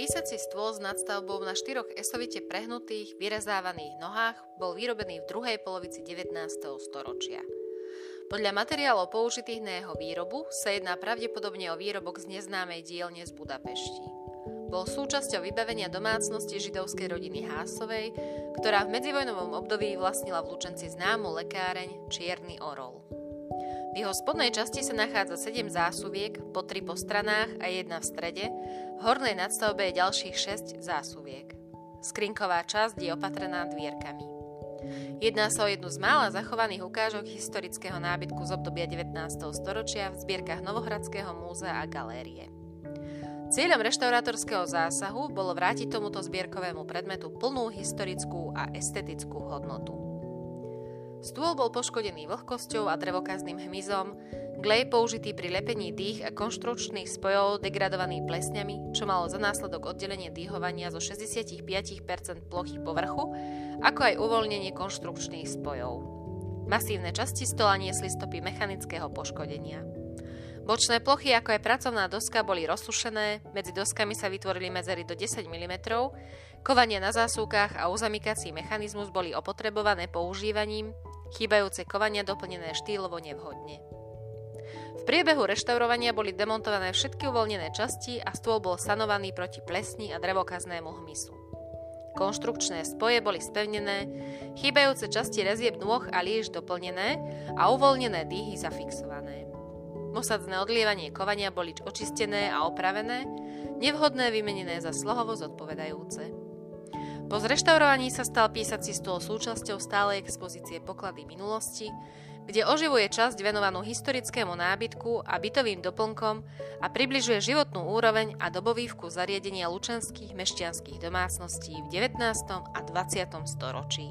Písací stôl s nadstavbou na štyroch esovite prehnutých, vyrezávaných nohách bol vyrobený v druhej polovici 19. storočia. Podľa materiálov použitých na jeho výrobu sa jedná pravdepodobne o výrobok z neznámej dielne z Budapešti. Bol súčasťou vybavenia domácnosti židovskej rodiny Hásovej, ktorá v medzivojnovom období vlastnila v Lučenci známu lekáreň Čierny orol. V jeho spodnej časti sa nachádza 7 zásuviek, po 3 po stranách a jedna v strede, v hornej nadstavbe je ďalších 6 zásuviek. Skrinková časť je opatrená dvierkami. Jedná sa o jednu z mála zachovaných ukážok historického nábytku z obdobia 19. storočia v zbierkach Novohradského múzea a galérie. Cieľom reštaurátorského zásahu bolo vrátiť tomuto zbierkovému predmetu plnú historickú a estetickú hodnotu. Stôl bol poškodený vlhkosťou a drevokazným hmyzom, glej použitý pri lepení dých a konštručných spojov degradovaný plesňami, čo malo za následok oddelenie dýhovania zo 65% plochy povrchu, ako aj uvoľnenie konštrukčných spojov. Masívne časti stola niesli stopy mechanického poškodenia. Bočné plochy ako aj pracovná doska boli rozsušené, medzi doskami sa vytvorili medzery do 10 mm, kovanie na zásuvkách a uzamykací mechanizmus boli opotrebované používaním, chýbajúce kovania doplnené štýlovo nevhodne. V priebehu reštaurovania boli demontované všetky uvoľnené časti a stôl bol sanovaný proti plesni a drevokaznému hmysu. Konštrukčné spoje boli spevnené, chýbajúce časti rezieb nôh a líž doplnené a uvoľnené dýhy zafixované. Mosadzné odlievanie kovania boli očistené a opravené, nevhodné vymenené za slohovo zodpovedajúce. Po zreštaurovaní sa stal písací stôl súčasťou stálej expozície poklady minulosti, kde oživuje časť venovanú historickému nábytku a bytovým doplnkom a približuje životnú úroveň a dobový zariadenia lučenských mešťanských domácností v 19. a 20. storočí.